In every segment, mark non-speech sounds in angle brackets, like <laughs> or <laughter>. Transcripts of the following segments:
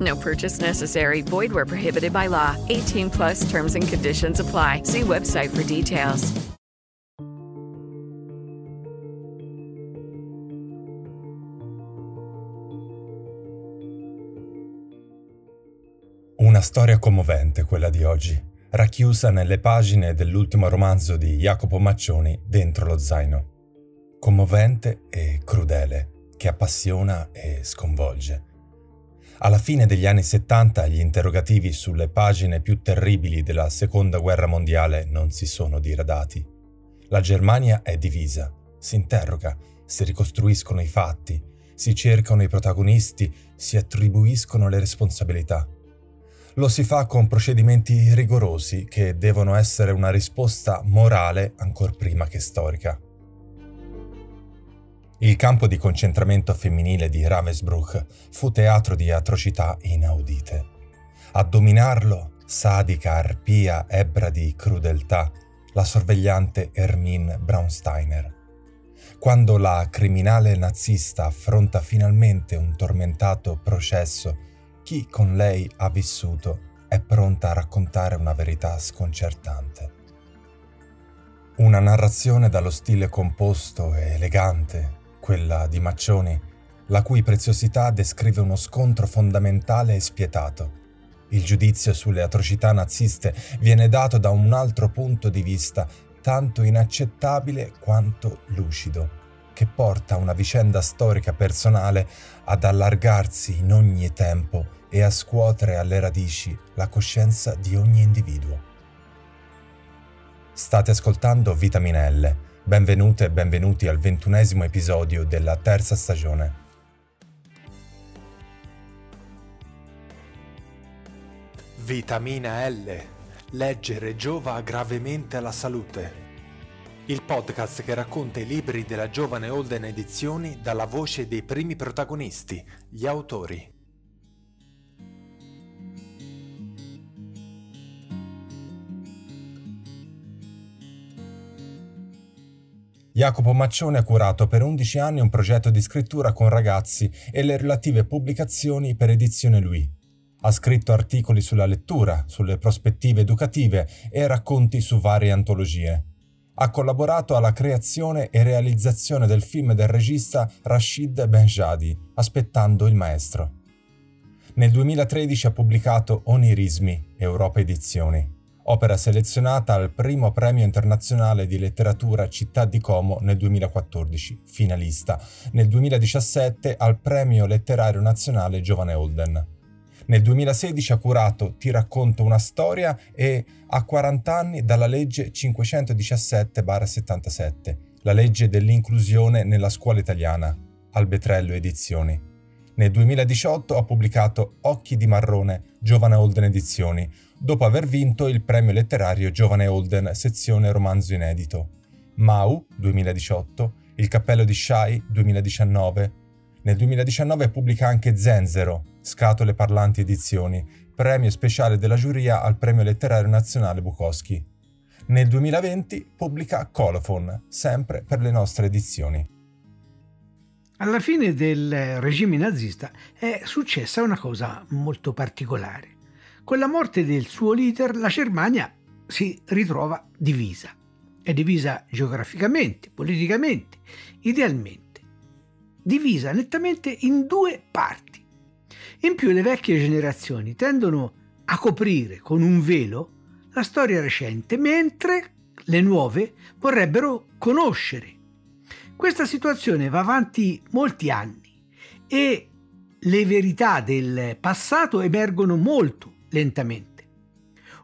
No purchase necessary. Void where prohibited by law. 18 plus terms and conditions apply. See website for details. Una storia commovente quella di oggi, racchiusa nelle pagine dell'ultimo romanzo di Jacopo Maccioni, Dentro lo zaino. Commovente e crudele, che appassiona e sconvolge. Alla fine degli anni 70 gli interrogativi sulle pagine più terribili della Seconda Guerra Mondiale non si sono diradati. La Germania è divisa, si interroga, si ricostruiscono i fatti, si cercano i protagonisti, si attribuiscono le responsabilità. Lo si fa con procedimenti rigorosi che devono essere una risposta morale ancor prima che storica. Il campo di concentramento femminile di Ravensbrück fu teatro di atrocità inaudite. A dominarlo, sadica arpia ebbra di crudeltà, la sorvegliante Hermine Braunsteiner. Quando la criminale nazista affronta finalmente un tormentato processo chi con lei ha vissuto è pronta a raccontare una verità sconcertante. Una narrazione dallo stile composto e elegante, quella di Maccioni, la cui preziosità descrive uno scontro fondamentale e spietato. Il giudizio sulle atrocità naziste viene dato da un altro punto di vista, tanto inaccettabile quanto lucido, che porta una vicenda storica personale ad allargarsi in ogni tempo e a scuotere alle radici la coscienza di ogni individuo. State ascoltando Vitaminelle. Benvenute e benvenuti al ventunesimo episodio della terza stagione. Vitamina L. Leggere giova gravemente alla salute. Il podcast che racconta i libri della giovane Holden Edizioni dalla voce dei primi protagonisti, gli autori. Jacopo Maccione ha curato per 11 anni un progetto di scrittura con ragazzi e le relative pubblicazioni per Edizione Lui. Ha scritto articoli sulla lettura, sulle prospettive educative e racconti su varie antologie. Ha collaborato alla creazione e realizzazione del film del regista Rashid Benjadi, Aspettando il maestro. Nel 2013 ha pubblicato Onirismi, Europa Edizioni opera selezionata al primo premio internazionale di letteratura Città di Como nel 2014, finalista, nel 2017 al premio letterario nazionale Giovane Holden. Nel 2016 ha curato Ti racconto una storia e a 40 anni dalla legge 517-77, la legge dell'inclusione nella scuola italiana, Albetrello Edizioni. Nel 2018 ha pubblicato Occhi di Marrone, Giovane Holden Edizioni, dopo aver vinto il premio letterario Giovane Holden, sezione romanzo inedito. Mau, 2018, Il cappello di Shai, 2019. Nel 2019 pubblica anche Zenzero, Scatole Parlanti Edizioni, premio speciale della giuria al premio letterario nazionale Bukowski. Nel 2020 pubblica Colophon, sempre per le nostre edizioni. Alla fine del regime nazista è successa una cosa molto particolare. Con la morte del suo leader la Germania si ritrova divisa. È divisa geograficamente, politicamente, idealmente. Divisa nettamente in due parti. In più le vecchie generazioni tendono a coprire con un velo la storia recente, mentre le nuove, vorrebbero conoscere. Questa situazione va avanti molti anni e le verità del passato emergono molto lentamente.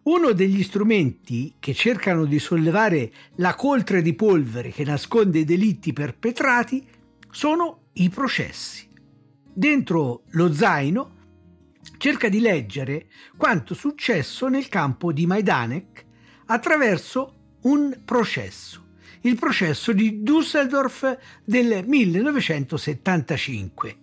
Uno degli strumenti che cercano di sollevare la coltre di polvere che nasconde i delitti perpetrati sono i processi. Dentro lo zaino cerca di leggere quanto successo nel campo di Majdanek attraverso un processo, il processo di Düsseldorf del 1975.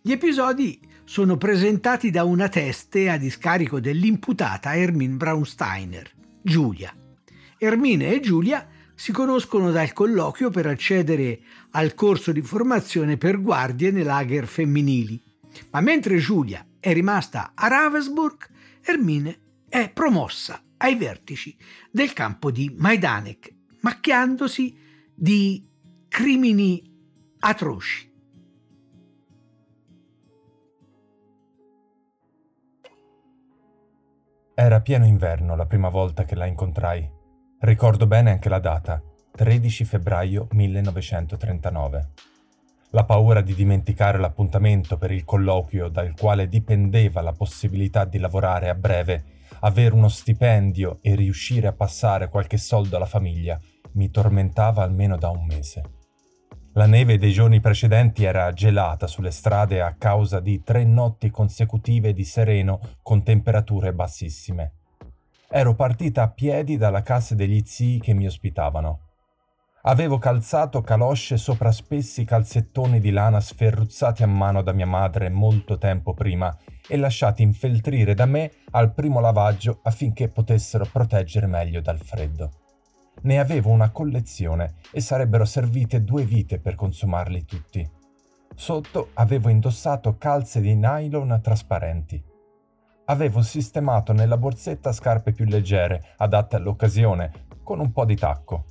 Gli episodi sono presentati da una teste a discarico dell'imputata Ermin Braunsteiner, Giulia. Ermine e Giulia si conoscono dal colloquio per accedere al corso di formazione per guardie nei lager femminili. Ma mentre Giulia è rimasta a Ravensburg, Ermine è promossa ai vertici del campo di Majdanek, macchiandosi di crimini atroci. Era pieno inverno la prima volta che la incontrai. Ricordo bene anche la data, 13 febbraio 1939. La paura di dimenticare l'appuntamento per il colloquio dal quale dipendeva la possibilità di lavorare a breve, avere uno stipendio e riuscire a passare qualche soldo alla famiglia mi tormentava almeno da un mese. La neve dei giorni precedenti era gelata sulle strade a causa di tre notti consecutive di sereno con temperature bassissime. Ero partita a piedi dalla casa degli zii che mi ospitavano. Avevo calzato calosce sopra spessi calzettoni di lana sferruzzati a mano da mia madre molto tempo prima e lasciati infeltrire da me al primo lavaggio affinché potessero proteggere meglio dal freddo. Ne avevo una collezione e sarebbero servite due vite per consumarli tutti. Sotto avevo indossato calze di nylon trasparenti. Avevo sistemato nella borsetta scarpe più leggere, adatte all'occasione, con un po' di tacco.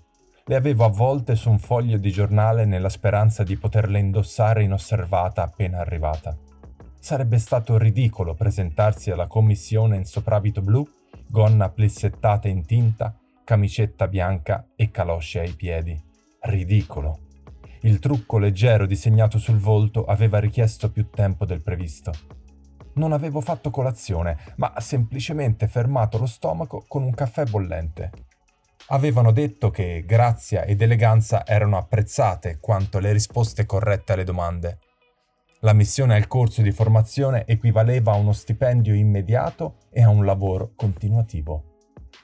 Le avevo avvolte su un foglio di giornale nella speranza di poterle indossare inosservata appena arrivata. Sarebbe stato ridicolo presentarsi alla commissione in soprabito blu, gonna plissettata in tinta, camicetta bianca e calosce ai piedi. Ridicolo. Il trucco leggero disegnato sul volto aveva richiesto più tempo del previsto. Non avevo fatto colazione, ma semplicemente fermato lo stomaco con un caffè bollente avevano detto che grazia ed eleganza erano apprezzate quanto le risposte corrette alle domande. La missione al corso di formazione equivaleva a uno stipendio immediato e a un lavoro continuativo.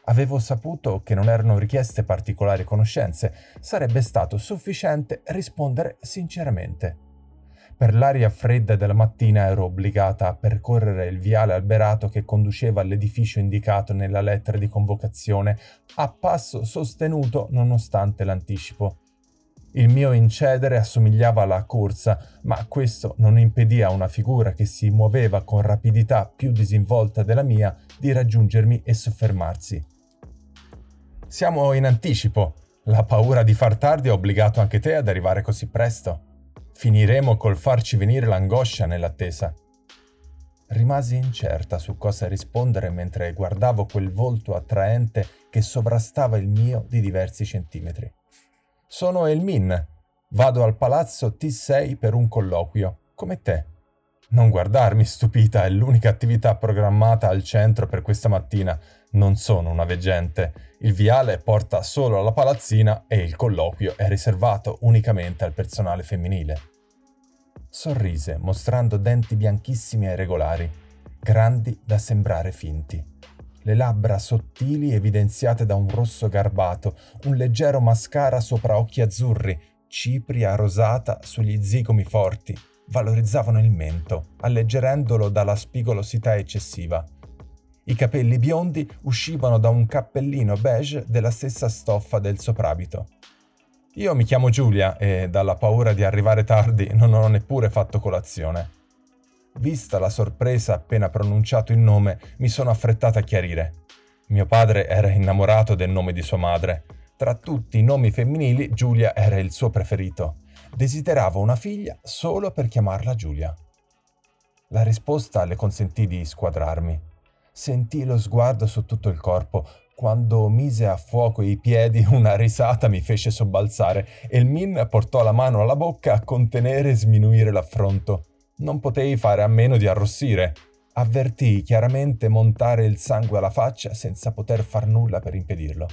Avevo saputo che non erano richieste particolari conoscenze, sarebbe stato sufficiente rispondere sinceramente. Per l'aria fredda della mattina ero obbligata a percorrere il viale alberato che conduceva all'edificio indicato nella lettera di convocazione a passo sostenuto nonostante l'anticipo. Il mio incedere assomigliava alla corsa, ma questo non impedì a una figura che si muoveva con rapidità più disinvolta della mia di raggiungermi e soffermarsi. Siamo in anticipo. La paura di far tardi ha obbligato anche te ad arrivare così presto. Finiremo col farci venire l'angoscia nell'attesa. Rimasi incerta su cosa rispondere mentre guardavo quel volto attraente che sovrastava il mio di diversi centimetri. Sono Elmin. Vado al palazzo T6 per un colloquio, come te. Non guardarmi, stupita, è l'unica attività programmata al centro per questa mattina. Non sono una veggente. Il viale porta solo alla palazzina e il colloquio è riservato unicamente al personale femminile. Sorrise, mostrando denti bianchissimi e regolari, grandi da sembrare finti. Le labbra sottili evidenziate da un rosso garbato, un leggero mascara sopra occhi azzurri, cipria rosata sugli zigomi forti, valorizzavano il mento, alleggerendolo dalla spigolosità eccessiva. I capelli biondi uscivano da un cappellino beige della stessa stoffa del soprabito. Io mi chiamo Giulia e dalla paura di arrivare tardi non ho neppure fatto colazione. Vista la sorpresa appena pronunciato il nome, mi sono affrettata a chiarire. Mio padre era innamorato del nome di sua madre. Tra tutti i nomi femminili, Giulia era il suo preferito. Desiderava una figlia solo per chiamarla Giulia. La risposta le consentì di squadrarmi. Sentii lo sguardo su tutto il corpo, Quando mise a fuoco i piedi, <laughs> una risata mi fece sobbalzare e il Min portò la mano alla bocca a contenere e sminuire l'affronto. Non potei fare a meno di arrossire. Avvertii chiaramente montare il sangue alla faccia senza poter far nulla per impedirlo.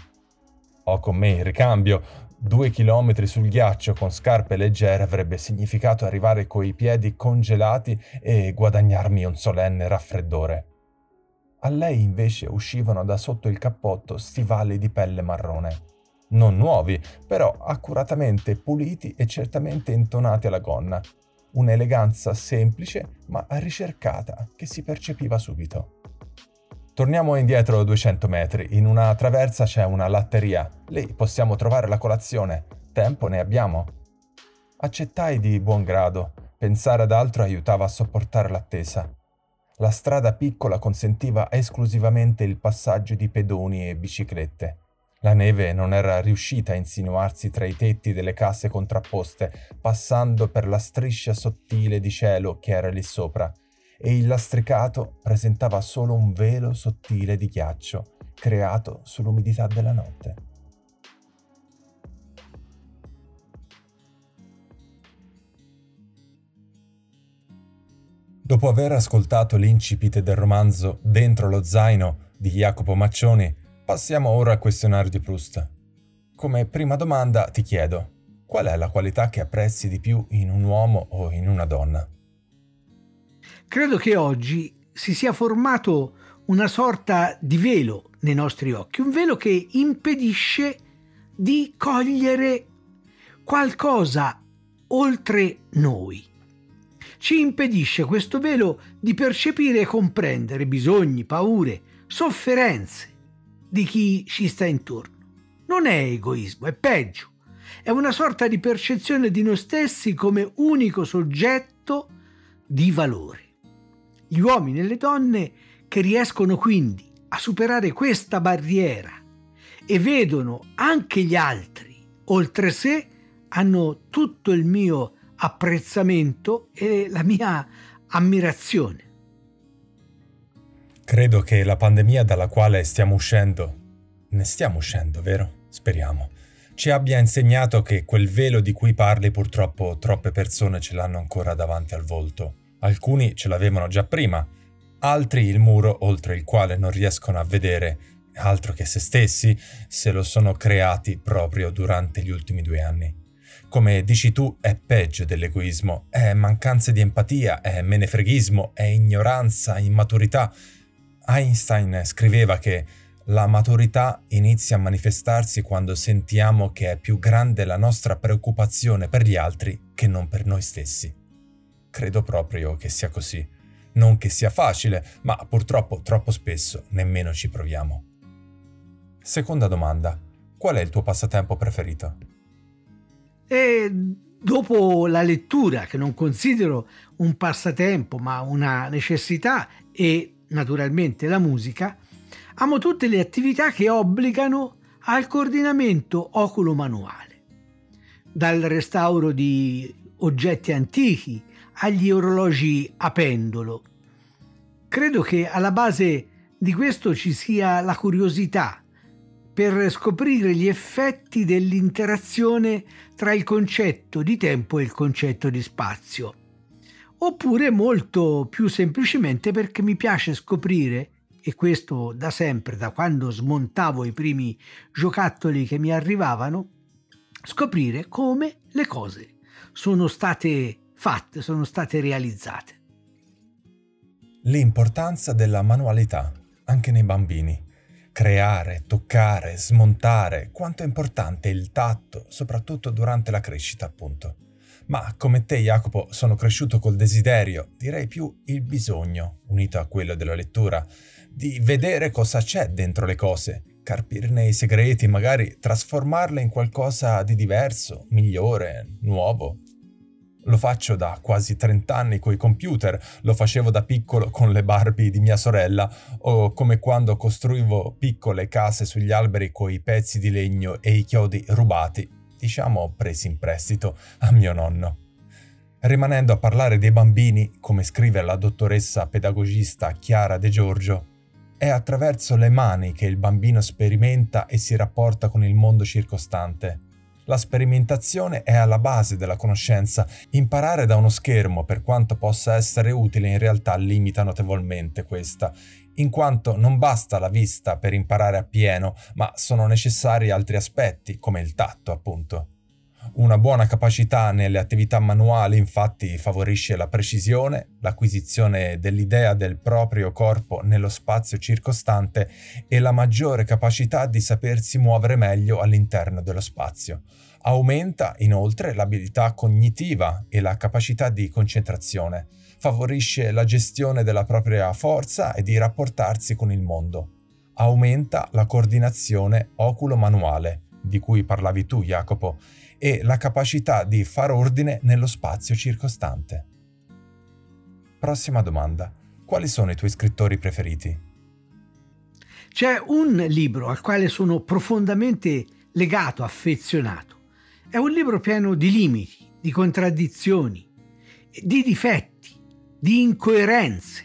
Ho con me il ricambio. Due chilometri sul ghiaccio con scarpe leggere avrebbe significato arrivare coi piedi congelati e guadagnarmi un solenne raffreddore. A lei invece uscivano da sotto il cappotto stivali di pelle marrone. Non nuovi, però accuratamente puliti e certamente intonati alla gonna. Un'eleganza semplice ma ricercata che si percepiva subito. Torniamo indietro 200 metri. In una traversa c'è una latteria. Lì possiamo trovare la colazione. Tempo ne abbiamo. Accettai di buon grado. Pensare ad altro aiutava a sopportare l'attesa. La strada piccola consentiva esclusivamente il passaggio di pedoni e biciclette. La neve non era riuscita a insinuarsi tra i tetti delle case contrapposte, passando per la striscia sottile di cielo che era lì sopra, e il lastricato presentava solo un velo sottile di ghiaccio, creato sull'umidità della notte. Dopo aver ascoltato l'incipit del romanzo Dentro lo zaino di Jacopo Maccioni, passiamo ora al questionario di Proust. Come prima domanda ti chiedo, qual è la qualità che apprezzi di più in un uomo o in una donna? Credo che oggi si sia formato una sorta di velo nei nostri occhi, un velo che impedisce di cogliere qualcosa oltre noi ci impedisce questo velo di percepire e comprendere bisogni, paure, sofferenze di chi ci sta intorno. Non è egoismo, è peggio. È una sorta di percezione di noi stessi come unico soggetto di valore. Gli uomini e le donne che riescono quindi a superare questa barriera e vedono anche gli altri oltre sé hanno tutto il mio apprezzamento e la mia ammirazione. Credo che la pandemia dalla quale stiamo uscendo, ne stiamo uscendo, vero? Speriamo, ci abbia insegnato che quel velo di cui parli purtroppo troppe persone ce l'hanno ancora davanti al volto. Alcuni ce l'avevano già prima, altri il muro oltre il quale non riescono a vedere altro che se stessi se lo sono creati proprio durante gli ultimi due anni come dici tu, è peggio dell'egoismo, è mancanza di empatia, è menefreghismo, è ignoranza, immaturità. Einstein scriveva che la maturità inizia a manifestarsi quando sentiamo che è più grande la nostra preoccupazione per gli altri che non per noi stessi. Credo proprio che sia così. Non che sia facile, ma purtroppo troppo spesso nemmeno ci proviamo. Seconda domanda. Qual è il tuo passatempo preferito? E dopo la lettura, che non considero un passatempo ma una necessità, e naturalmente la musica, amo tutte le attività che obbligano al coordinamento oculo-manuale. Dal restauro di oggetti antichi agli orologi a pendolo. Credo che alla base di questo ci sia la curiosità per scoprire gli effetti dell'interazione tra il concetto di tempo e il concetto di spazio. Oppure molto più semplicemente perché mi piace scoprire, e questo da sempre, da quando smontavo i primi giocattoli che mi arrivavano, scoprire come le cose sono state fatte, sono state realizzate. L'importanza della manualità anche nei bambini creare, toccare, smontare, quanto è importante il tatto, soprattutto durante la crescita, appunto. Ma come te, Jacopo, sono cresciuto col desiderio, direi più il bisogno, unito a quello della lettura, di vedere cosa c'è dentro le cose, carpirne i segreti, magari trasformarle in qualcosa di diverso, migliore, nuovo. Lo faccio da quasi 30 anni coi computer, lo facevo da piccolo con le Barbie di mia sorella, o come quando costruivo piccole case sugli alberi coi pezzi di legno e i chiodi rubati, diciamo presi in prestito, a mio nonno. Rimanendo a parlare dei bambini, come scrive la dottoressa pedagogista Chiara De Giorgio, È attraverso le mani che il bambino sperimenta e si rapporta con il mondo circostante. La sperimentazione è alla base della conoscenza. Imparare da uno schermo, per quanto possa essere utile, in realtà limita notevolmente questa, in quanto non basta la vista per imparare appieno, ma sono necessari altri aspetti, come il tatto, appunto. Una buona capacità nelle attività manuali infatti favorisce la precisione, l'acquisizione dell'idea del proprio corpo nello spazio circostante e la maggiore capacità di sapersi muovere meglio all'interno dello spazio. Aumenta inoltre l'abilità cognitiva e la capacità di concentrazione. Favorisce la gestione della propria forza e di rapportarsi con il mondo. Aumenta la coordinazione oculo-manuale, di cui parlavi tu Jacopo, e la capacità di far ordine nello spazio circostante. Prossima domanda. Quali sono i tuoi scrittori preferiti? C'è un libro al quale sono profondamente legato, affezionato. È un libro pieno di limiti, di contraddizioni, di difetti, di incoerenze,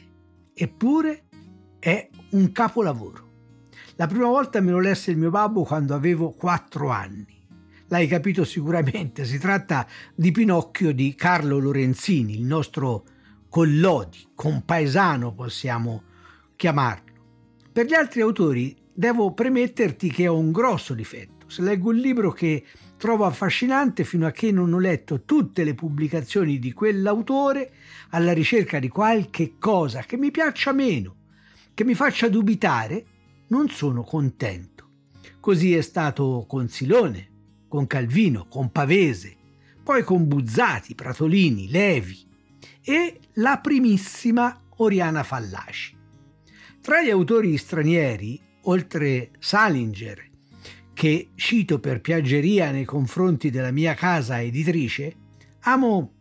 eppure è un capolavoro. La prima volta me lo lesse il mio babbo quando avevo quattro anni l'hai capito sicuramente, si tratta di Pinocchio di Carlo Lorenzini, il nostro Collodi, compaesano possiamo chiamarlo. Per gli altri autori devo premetterti che ho un grosso difetto. Se leggo un libro che trovo affascinante fino a che non ho letto tutte le pubblicazioni di quell'autore alla ricerca di qualche cosa che mi piaccia meno, che mi faccia dubitare, non sono contento. Così è stato con Silone, con Calvino, con Pavese, poi con Buzzati, Pratolini, Levi e la primissima Oriana Fallaci. Tra gli autori stranieri, oltre Salinger, che cito per piaggeria nei confronti della mia casa editrice, amo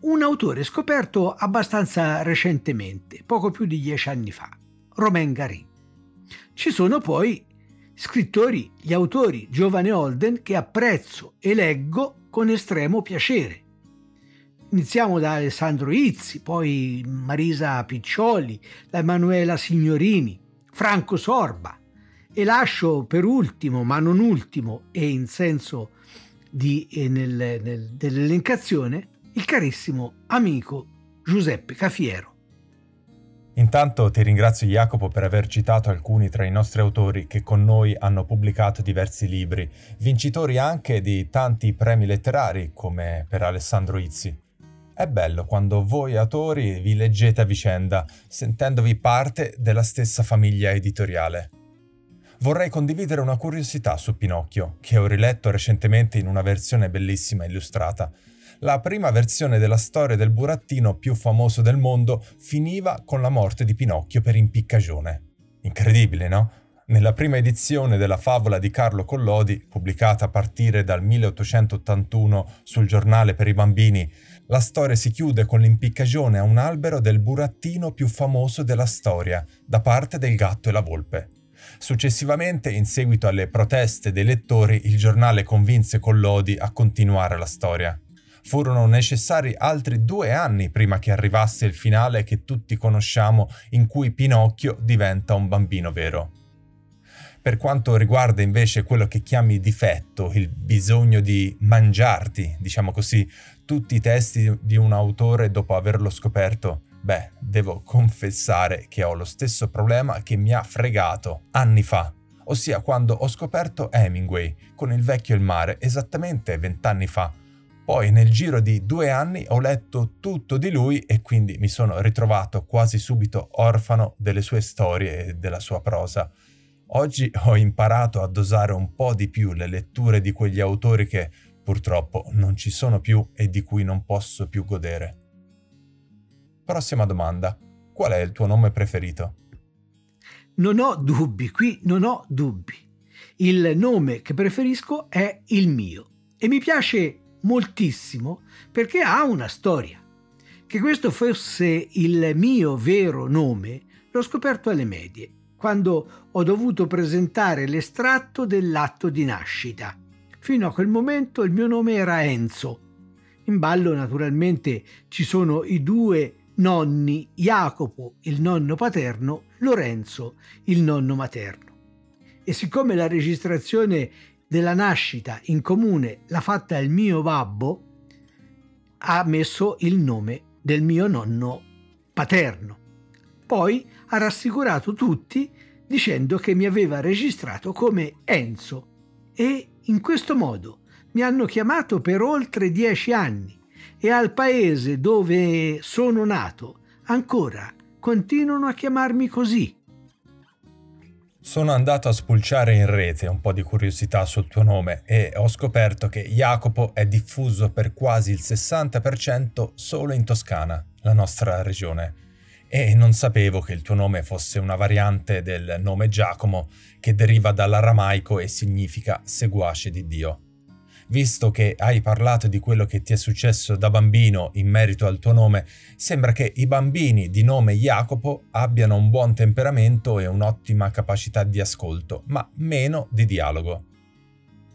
un autore scoperto abbastanza recentemente, poco più di dieci anni fa, Romain Gary. Ci sono poi scrittori, gli autori giovane Holden che apprezzo e leggo con estremo piacere. Iniziamo da Alessandro Izzi, poi Marisa Piccioli, da Emanuela Signorini, Franco Sorba e lascio per ultimo, ma non ultimo e in senso di, eh, nel, nel, dell'elencazione, il carissimo amico Giuseppe Cafiero. Intanto ti ringrazio Jacopo per aver citato alcuni tra i nostri autori che con noi hanno pubblicato diversi libri, vincitori anche di tanti premi letterari come per Alessandro Izzi. È bello quando voi autori vi leggete a vicenda, sentendovi parte della stessa famiglia editoriale. Vorrei condividere una curiosità su Pinocchio, che ho riletto recentemente in una versione bellissima illustrata la prima versione della storia del burattino più famoso del mondo finiva con la morte di Pinocchio per impiccagione. Incredibile, no? Nella prima edizione della favola di Carlo Collodi, pubblicata a partire dal 1881 sul giornale per i bambini, la storia si chiude con l'impiccagione a un albero del burattino più famoso della storia, da parte del gatto e la volpe. Successivamente, in seguito alle proteste dei lettori, il giornale convinse Collodi a continuare la storia. Furono necessari altri due anni prima che arrivasse il finale che tutti conosciamo in cui Pinocchio diventa un bambino vero. Per quanto riguarda invece quello che chiami difetto, il bisogno di mangiarti, diciamo così, tutti i testi di un autore dopo averlo scoperto, beh, devo confessare che ho lo stesso problema che mi ha fregato anni fa, ossia quando ho scoperto Hemingway con Il vecchio il mare esattamente vent'anni fa, poi nel giro di due anni ho letto tutto di lui e quindi mi sono ritrovato quasi subito orfano delle sue storie e della sua prosa. Oggi ho imparato a dosare un po' di più le letture di quegli autori che purtroppo non ci sono più e di cui non posso più godere. Prossima domanda. Qual è il tuo nome preferito? Non ho dubbi, qui non ho dubbi. Il nome che preferisco è il mio e mi piace moltissimo perché ha una storia. Che questo fosse il mio vero nome l'ho scoperto alle medie, quando ho dovuto presentare l'estratto dell'atto di nascita. Fino a quel momento il mio nome era Enzo. In ballo naturalmente ci sono i due nonni, Jacopo, il nonno paterno, Lorenzo, il nonno materno. E siccome la registrazione della nascita in comune l'ha fatta il mio babbo, ha messo il nome del mio nonno paterno. Poi ha rassicurato tutti dicendo che mi aveva registrato come Enzo e in questo modo mi hanno chiamato per oltre dieci anni e al paese dove sono nato ancora continuano a chiamarmi così. Sono andato a spulciare in rete un po' di curiosità sul tuo nome e ho scoperto che Jacopo è diffuso per quasi il 60% solo in Toscana, la nostra regione. E non sapevo che il tuo nome fosse una variante del nome Giacomo che deriva dall'aramaico e significa seguace di Dio visto che hai parlato di quello che ti è successo da bambino in merito al tuo nome, sembra che i bambini di nome Jacopo abbiano un buon temperamento e un'ottima capacità di ascolto, ma meno di dialogo.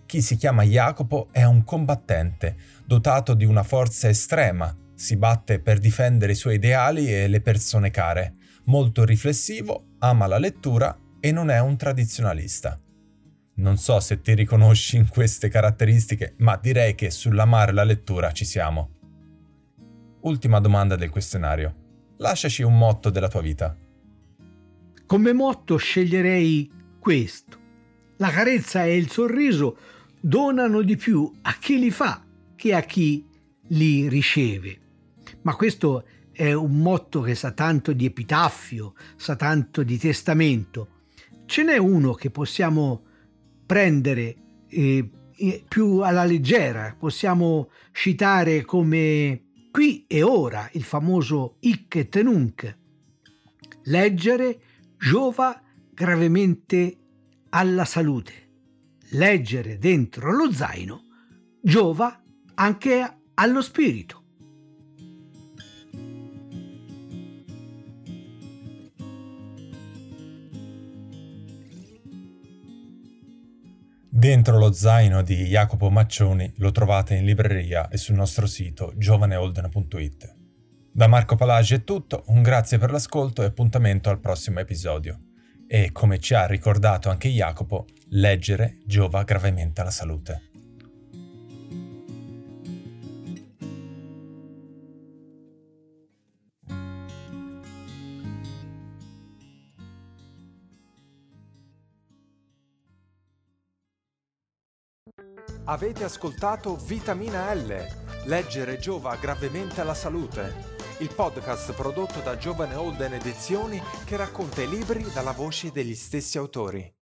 Chi si chiama Jacopo è un combattente, dotato di una forza estrema, si batte per difendere i suoi ideali e le persone care, molto riflessivo, ama la lettura e non è un tradizionalista. Non so se ti riconosci in queste caratteristiche, ma direi che sull'amare la lettura ci siamo. Ultima domanda del questionario. Lasciaci un motto della tua vita. Come motto sceglierei questo. La carezza e il sorriso donano di più a chi li fa che a chi li riceve. Ma questo è un motto che sa tanto di epitaffio, sa tanto di testamento. Ce n'è uno che possiamo prendere eh, più alla leggera. Possiamo citare come qui e ora il famoso hic et nunc. Leggere giova gravemente alla salute. Leggere dentro lo zaino giova anche allo spirito. Dentro lo zaino di Jacopo Maccioni lo trovate in libreria e sul nostro sito giovaneolden.it. Da Marco Palagi è tutto, un grazie per l'ascolto e appuntamento al prossimo episodio. E come ci ha ricordato anche Jacopo, leggere giova gravemente alla salute. Avete ascoltato Vitamina L, leggere giova gravemente alla salute, il podcast prodotto da Giovane Holden Edizioni che racconta i libri dalla voce degli stessi autori.